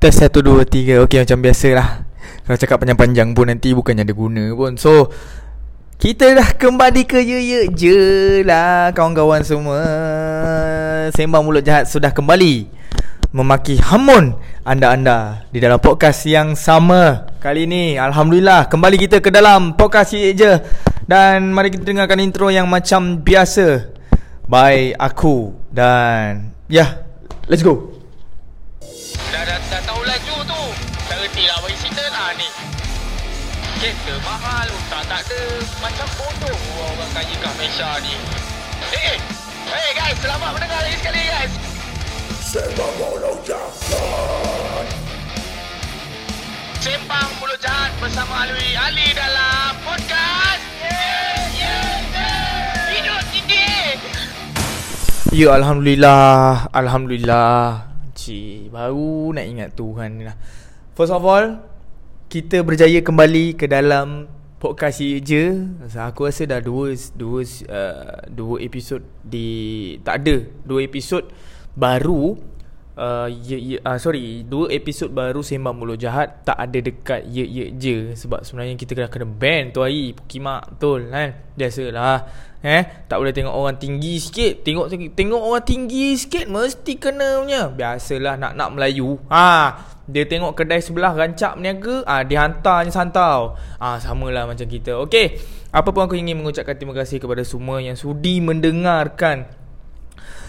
Tes 1, 2, 3 Okay macam biasa lah Kalau cakap panjang-panjang pun nanti Bukannya ada guna pun. So Kita dah kembali ke ye ye je lah Kawan-kawan semua. Sembang Mulut Jahat sudah kembali Memaki hamun anda-anda Di dalam podcast yang sama Kali ini. Alhamdulillah Kembali kita ke dalam podcast ye je. Dan mari kita dengarkan intro yang macam biasa. By aku Dan Ya yeah, Let's go Kereta mahal? Tak tak ada. Macam bodoh orang kaya kat Malaysia ni. Eh eh. Hey guys Selamat mendengar lagi sekali guys. Sembang Mulut Jahat. Sembang Mulut Jahat Bersama Alwi Ali dalam podcast. Yeah Yeah Yeah Hidup tinggi Ya Alhamdulillah. Alhamdulillah. Cik Baru nak ingat Tuhan ni lah. First of all Kita berjaya kembali ke dalam Podcast ye je Aku rasa dah dua Dua uh, Dua episod di Tak ada Dua episod Baru uh, ye, ye, uh, Sorry Dua episod baru Sembang Mulut Jahat Tak ada dekat Ye Ye Je Sebab sebenarnya kita dah kena ban tu hari Pukimak Betul kan Biasalah Eh, tak boleh tengok orang tinggi sikit. Tengok tengok orang tinggi sikit mesti kena punya. Biasalah nak nak Melayu. Ha, dia tengok kedai sebelah rancak berniaga, ah dia hantarnya santau. Ah samalah macam kita. Okey. Apa pun aku ingin mengucapkan terima kasih kepada semua yang sudi mendengarkan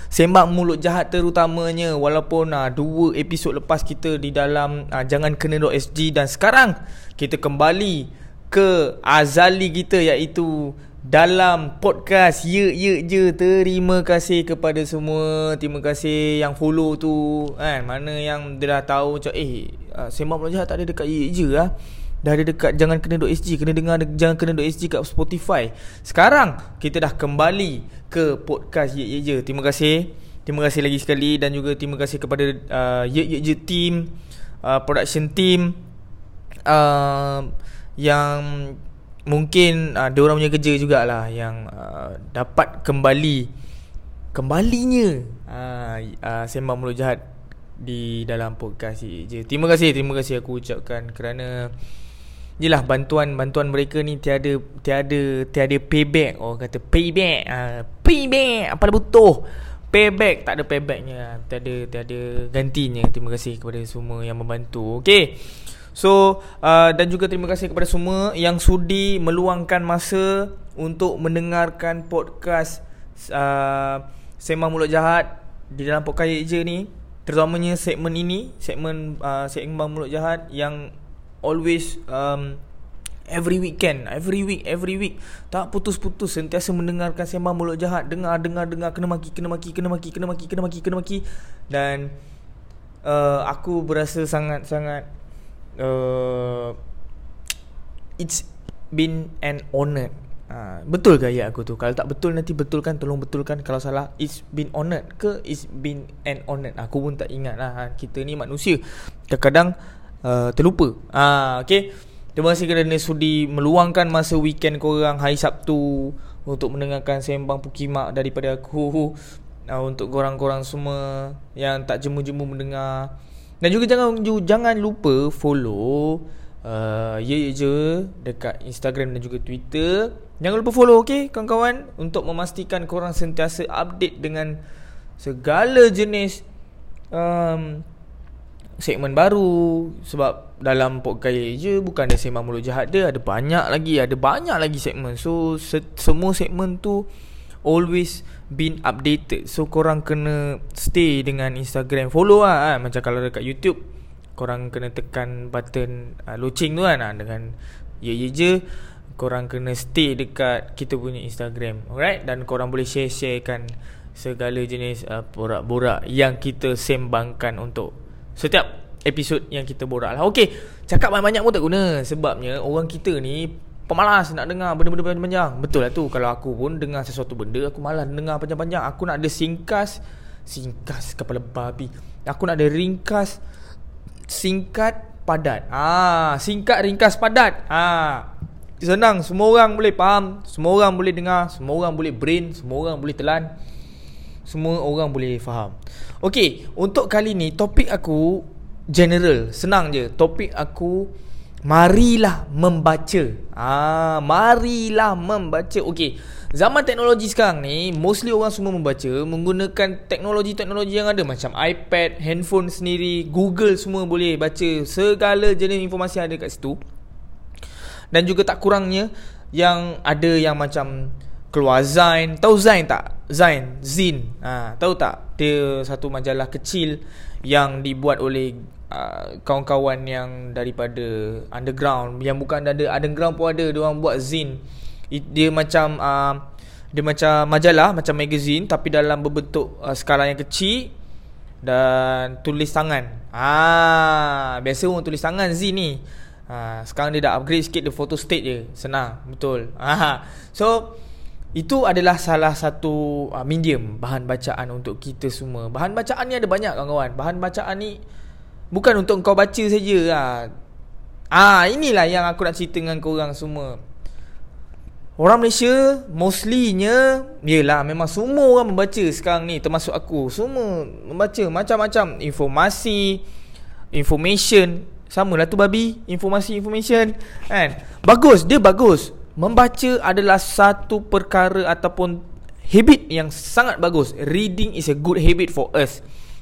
Sembang mulut jahat terutamanya Walaupun uh, dua episod lepas kita di dalam uh, Jangan kena.sg Dan sekarang kita kembali ke azali kita iaitu dalam podcast Ye Ye Je Terima kasih kepada semua. Terima kasih yang follow tu kan? Mana yang dia dah tahu macam Eh uh, Sembang Jahat tak ada dekat Ye Je lah Dah ada dekat Jangan Kena SG Kena dengar Jangan Kena SG kat Spotify. Sekarang Kita dah kembali Ke podcast Ye Ye Je. Terima kasih. Terima kasih lagi sekali Dan juga terima kasih kepada uh, Ye Ye Je team uh, Production team uh, Yang mungkin uh, dia orang punya kerja jugalah yang uh, dapat kembali kembalinya uh, uh, sembang mulut jahat di dalam podcast je. Terima kasih, terima kasih aku ucapkan kerana Yelah bantuan bantuan mereka ni tiada tiada tiada payback. Orang kata payback uh, payback apa betul payback tak ada paybacknya. Tiada tiada gantinya. Terima kasih kepada semua yang membantu. Okey So uh, dan juga terima kasih kepada semua yang sudi meluangkan masa untuk mendengarkan podcast uh, Sembang Mulut Jahat di dalam podcast je ni. Terutamanya segmen ini segmen uh, Sembang Mulut Jahat yang always um, every weekend every week every week. Tak putus-putus sentiasa mendengarkan Sembang Mulut Jahat. Dengar dengar dengar kena maki kena maki kena maki kena maki kena maki kena maki. Dan uh, aku berasa sangat sangat uh, it's been an honor. Uh, betul ke ayat aku tu? Kalau tak betul nanti betulkan, tolong betulkan. Kalau salah, it's been honored ke it's been an honor? Aku pun tak ingat lah. Ha. Kita ni manusia. Kadang-kadang uh, terlupa. Ah, uh, okay. Terima kasih kerana sudi meluangkan masa weekend korang hari Sabtu untuk mendengarkan sembang Pukimak daripada aku. Uh, untuk korang-korang semua yang tak jemu-jemu mendengar. Dan juga jangan jangan lupa follow uh, ye, ye je dekat Instagram dan juga Twitter. Jangan lupa follow okey kawan-kawan untuk memastikan korang sentiasa update dengan segala jenis um, segmen baru sebab dalam podcast ye je bukan ada sembang mulut jahat dia ada banyak lagi ada banyak lagi segmen. So se- semua segmen tu always been updated. So korang kena stay dengan Instagram. Follow lah kan Macam kalau dekat YouTube Korang kena tekan button uh, loceng tu kan Dengan ye ye je. Korang kena stay dekat kita punya Instagram Alright? Dan korang boleh share-sharekan Segala jenis uh, borak-borak Yang kita sembangkan untuk Setiap episod yang kita borak lah. Okay Cakap banyak-banyak pun tak guna Sebabnya orang kita ni pemalas nak dengar benda-benda panjang-panjang. Betul lah tu. Kalau aku pun dengar sesuatu benda, aku malas dengar panjang-panjang. Aku nak ada singkas, singkas kepala babi. Aku nak ada ringkas, singkat, padat. Ah, singkat, ringkas, padat. Ah, senang. Semua orang boleh faham. Semua orang boleh dengar. Semua orang boleh brain. Semua orang boleh telan. Semua orang boleh faham. Okey, untuk kali ni topik aku general Senang je Topik aku Marilah membaca. Ah, Marilah membaca. Okay Zaman teknologi sekarang ni Mostly orang semua membaca Menggunakan teknologi-teknologi yang ada Macam iPad, handphone sendiri Google semua boleh baca Segala jenis informasi yang ada kat situ. Dan juga tak kurangnya Yang ada yang macam Keluar Zain. Tahu Zain tak? Zain Zin. Ha, Tahu tak? Dia satu majalah kecil Yang dibuat oleh uh, Kawan-kawan yang daripada Underground Yang bukan ada Underground pun ada Dia orang buat Zin dia macam uh, dia macam majalah macam magazine tapi dalam berbentuk uh, skala yang kecil dan tulis tangan. Ah, biasa orang tulis tangan Z ni. Ah, sekarang dia dah upgrade sikit dia photo state je. Senang, betul. Ah. So itu adalah salah satu uh, medium bahan bacaan untuk kita semua. Bahan bacaan ni ada banyak kawan-kawan. Bahan bacaan ni bukan untuk kau baca saja lah. Ah, inilah yang aku nak cerita dengan kau orang semua. Orang Malaysia mostlynya Yelah memang semua orang membaca sekarang ni Termasuk aku Semua membaca macam-macam informasi Information Sama lah tu babi Informasi information kan? Bagus dia bagus Membaca adalah satu perkara Ataupun Habit yang sangat bagus Reading is a good habit for us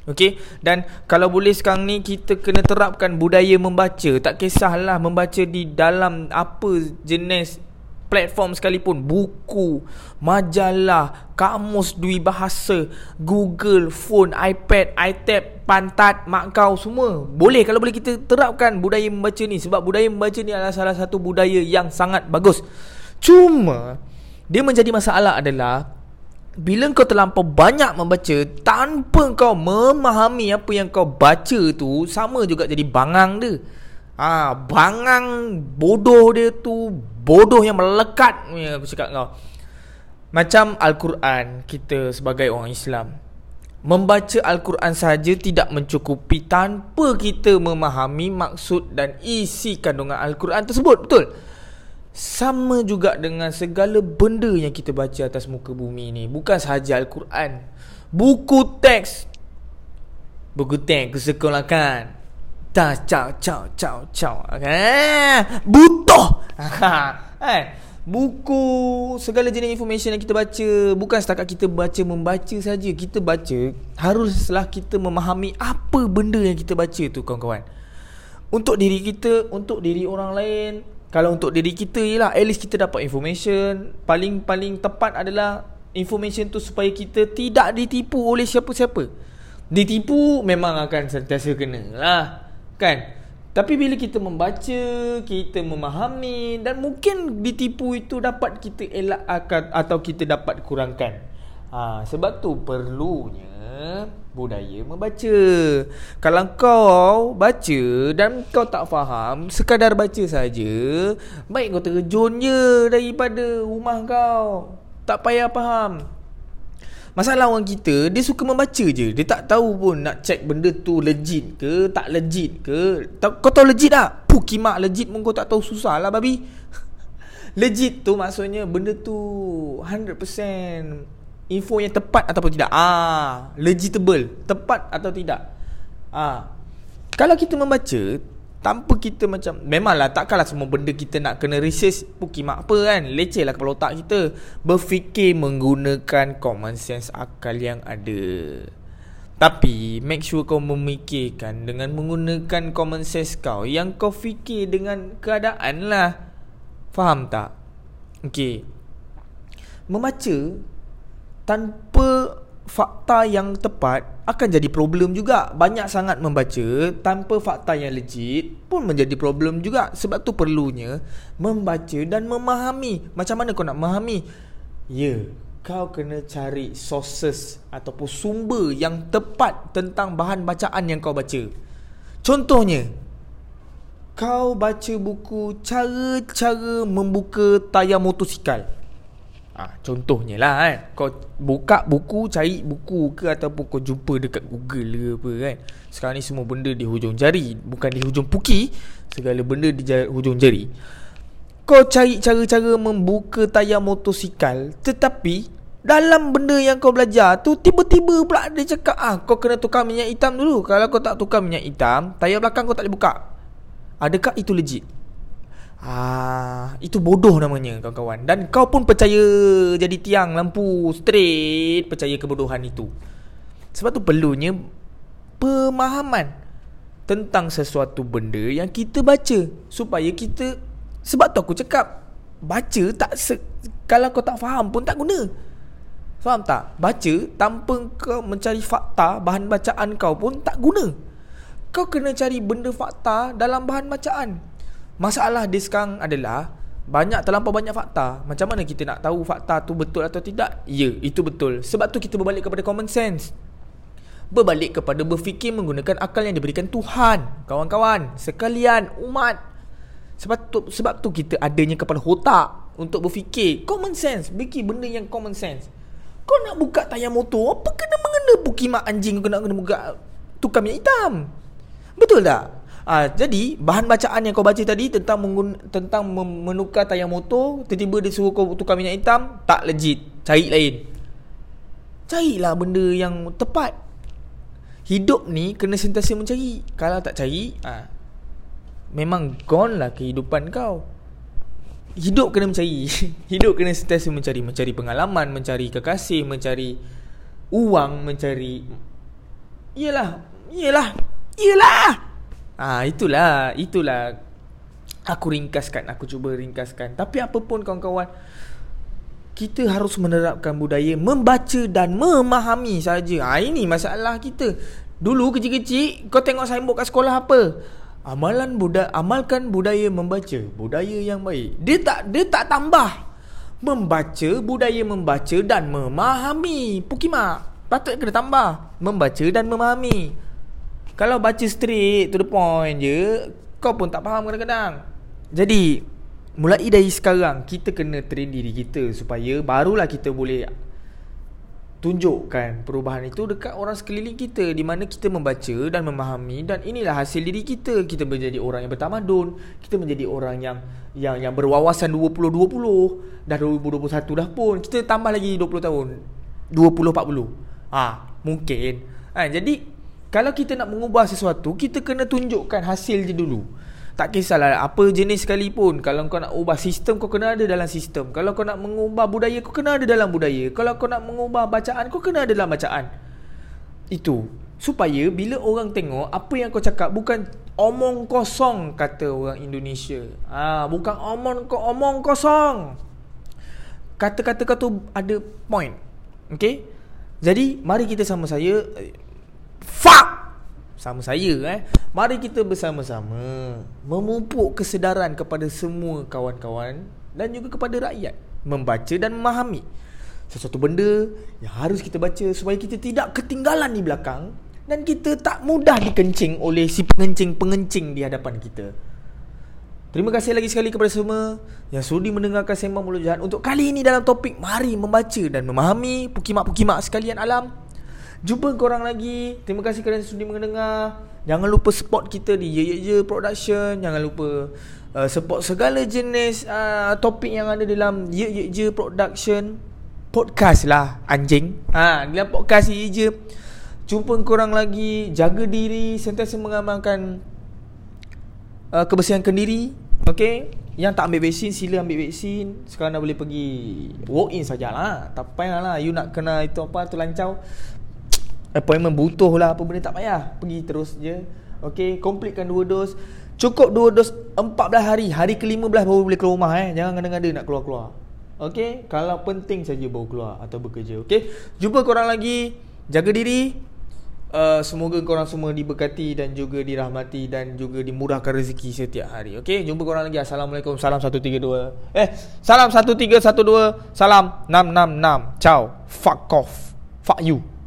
Okay Dan kalau boleh sekarang ni Kita kena terapkan budaya membaca. Tak kisahlah membaca di dalam Apa jenis platform sekalipun. Buku majalah kamus dui bahasa Google phone iPad iTab pantat mak kau semua. Boleh kalau boleh kita terapkan budaya membaca ni. Sebab budaya membaca ni adalah salah satu budaya yang sangat bagus. Cuma dia menjadi masalah adalah bila kau terlampau banyak membaca tanpa kau memahami apa yang kau baca tu sama juga jadi bangang dia Ah, ha, bangang bodoh dia tu bodoh yang melekat ya, aku cakap kau. Macam Al-Quran kita sebagai orang Islam. Membaca Al-Quran saja tidak mencukupi tanpa kita memahami maksud dan isi kandungan Al-Quran tersebut, betul? Sama juga dengan segala benda yang kita baca atas muka bumi ni, bukan sahaja Al-Quran. Buku teks. Buku teks sekolah kan. Ta ciao ciao ciao ciao. Eh, butuh. eh, buku segala jenis information yang kita baca bukan setakat kita baca membaca saja. Kita baca haruslah kita memahami apa benda yang kita baca tu kawan-kawan. Untuk diri kita, untuk diri orang lain. Kalau untuk diri kita ialah at least kita dapat information. Paling-paling tepat adalah information tu supaya kita tidak ditipu oleh siapa-siapa. Ditipu memang akan sentiasa kena lah. Kan? Tapi bila kita membaca, kita memahami dan mungkin ditipu itu dapat kita elak akan atau kita dapat kurangkan. Ha, sebab tu perlunya budaya membaca. Kalau kau baca dan kau tak faham, sekadar baca saja, baik kau terjun je daripada rumah kau. Tak payah faham. Masalah orang kita Dia suka membaca je Dia tak tahu pun Nak check benda tu legit ke Tak legit ke Kau tahu legit tak? Puh kimak legit pun kau tak tahu Susah lah babi Legit tu maksudnya Benda tu 100% Info yang tepat ataupun tidak. Ah, Legitable Tepat atau tidak. Ah, Kalau kita membaca Tanpa kita macam Memanglah takkanlah semua benda kita nak kena research Puki mak apa kan? Leceh lah kepala otak kita. Berfikir menggunakan common sense akal yang ada. Tapi make sure kau memikirkan Dengan menggunakan common sense kau Yang kau fikir dengan keadaan lah. Faham tak? Okay Membaca Tanpa fakta yang tepat akan jadi problem juga. Banyak sangat membaca tanpa fakta yang legit pun menjadi problem juga. Sebab tu perlunya membaca dan memahami. Macam mana kau nak memahami? Ya, kau kena cari sources ataupun sumber yang tepat tentang bahan bacaan yang kau baca. Contohnya, kau baca buku cara-cara membuka tayar motosikal. Ha, contohnya lah kan. Kau buka buku Cari buku ke Ataupun kau jumpa dekat Google ke apa kan. Sekarang ni semua benda di hujung jari Bukan di hujung puki. Segala benda di jari, hujung jari. Kau cari cara-cara membuka tayar motosikal Tetapi Dalam benda yang kau belajar tu Tiba-tiba pula dia cakap ah Kau kena tukar minyak hitam dulu. Kalau kau tak tukar minyak hitam Tayar belakang kau tak boleh buka. Adakah itu legit? Ah, itu bodoh namanya kawan-kawan. Dan kau pun percaya jadi tiang lampu straight Percaya kebodohan itu. Sebab tu perlunya Pemahaman Tentang sesuatu benda yang kita baca Supaya kita Sebab tu aku cakap Baca tak se- Kalau kau tak faham pun tak guna. Faham tak? Baca tanpa kau mencari fakta Bahan bacaan kau pun tak guna. Kau kena cari benda fakta dalam bahan bacaan Masalah dia sekarang adalah banyak terlampau banyak fakta. Macam mana kita nak tahu fakta tu betul atau tidak? Ya, itu betul. Sebab tu kita berbalik kepada common sense. Berbalik kepada berfikir menggunakan akal yang diberikan Tuhan. Kawan-kawan, sekalian umat. Sebab tu sebab tu kita adanya kepada otak untuk berfikir common sense, fikir benda yang common sense. Kau nak buka tayar motor, apa kena mengena pukimak anjing kau nak kena buka tukar minyak hitam? Betul tak? Ah, jadi bahan bacaan yang kau baca tadi tentang menggun, tentang menukar tayar motor, tiba-tiba dia suruh kau tukar minyak hitam, tak legit. Cari lain. Carilah benda yang tepat. Hidup ni kena sentiasa mencari. Kalau tak cari, ah, memang gone lah kehidupan kau. Hidup kena mencari. Hidup kena sentiasa mencari, mencari pengalaman, mencari kekasih, mencari uang, mencari Iyalah, iyalah, iyalah. Ah itulah, itulah aku ringkaskan, aku cuba ringkaskan. Tapi apapun kawan-kawan, kita harus menerapkan budaya membaca dan memahami saja. Ah ini masalah kita. Dulu kecil-kecil kau tengok signboard kat sekolah apa? Amalan budaya amalkan budaya membaca, budaya yang baik. Dia tak dia tak tambah. Membaca, budaya membaca dan memahami. Pukima. Patut kena tambah. Membaca dan memahami. Kalau baca straight to the point je Kau pun tak faham kadang-kadang. Jadi Mulai dari sekarang Kita kena train diri kita Supaya barulah kita boleh Tunjukkan perubahan itu dekat orang sekeliling kita Di mana kita membaca dan memahami Dan inilah hasil diri kita. Kita menjadi orang yang bertamadun Kita menjadi orang yang Yang yang berwawasan 20-20 Dah 2021 dah pun Kita tambah lagi 20 tahun. 20-40 Ah, Mungkin. Ha, Jadi kalau kita nak mengubah sesuatu Kita kena tunjukkan hasil je dulu. Tak kisahlah apa jenis sekalipun. Kalau kau nak ubah sistem Kau kena ada dalam sistem. Kalau kau nak mengubah budaya Kau kena ada dalam budaya. Kalau kau nak mengubah bacaan Kau kena ada dalam bacaan. Itu. Supaya bila orang tengok Apa yang kau cakap Bukan omong kosong Kata orang Indonesia. Ah, Bukan omong, omong kosong. Kata-kata kau tu ada point. Okay Jadi mari kita sama saya Fuck! Sama saya eh. Mari kita bersama-sama Memupuk kesedaran kepada semua kawan-kawan Dan juga kepada rakyat Membaca dan memahami Sesuatu benda yang harus kita baca Supaya kita tidak ketinggalan di belakang Dan kita tak mudah dikencing oleh si pengencing-pengencing di hadapan kita. Terima kasih lagi sekali kepada semua yang sudi mendengarkan sembang mulut jahat untuk kali ini dalam topik mari membaca dan memahami pukimak-pukimak sekalian alam. Jumpa korang lagi. Terima kasih kerana sudi mendengar. Jangan lupa support kita di Ye Ye Ye Production. Jangan lupa uh, support segala jenis uh, topik yang ada dalam Ye Ye Ye Production Podcast lah anjing. Ha, Dalam podcast Ye Ye Ye. Jumpa korang lagi. Jaga diri Sentiasa mengamalkan uh, Kebersihan kendiri. Okay yang tak ambil vaksin sila ambil vaksin. Sekarang dah boleh pergi walk in sajalah. Tak payahlah. You nak kena itu apa tu lancau appointment butuh lah apa benda tak payah. Pergi terus je. Okay Completekan dua dos. Cukup dua dos 14 hari. Hari ke-15 baru boleh keluar rumah eh. Jangan ngada-ngada nak keluar-keluar. Okay Kalau penting saja baru keluar Atau bekerja Okay Jumpa korang lagi. Jaga diri. Uh, Semoga korang semua diberkati Dan juga dirahmati Dan juga dimurahkan rezeki setiap hari Okay Jumpa korang lagi. Assalamualaikum. Salam 132 Eh Salam 1312 Salam 666 Ciao. Fuck off. Fuck you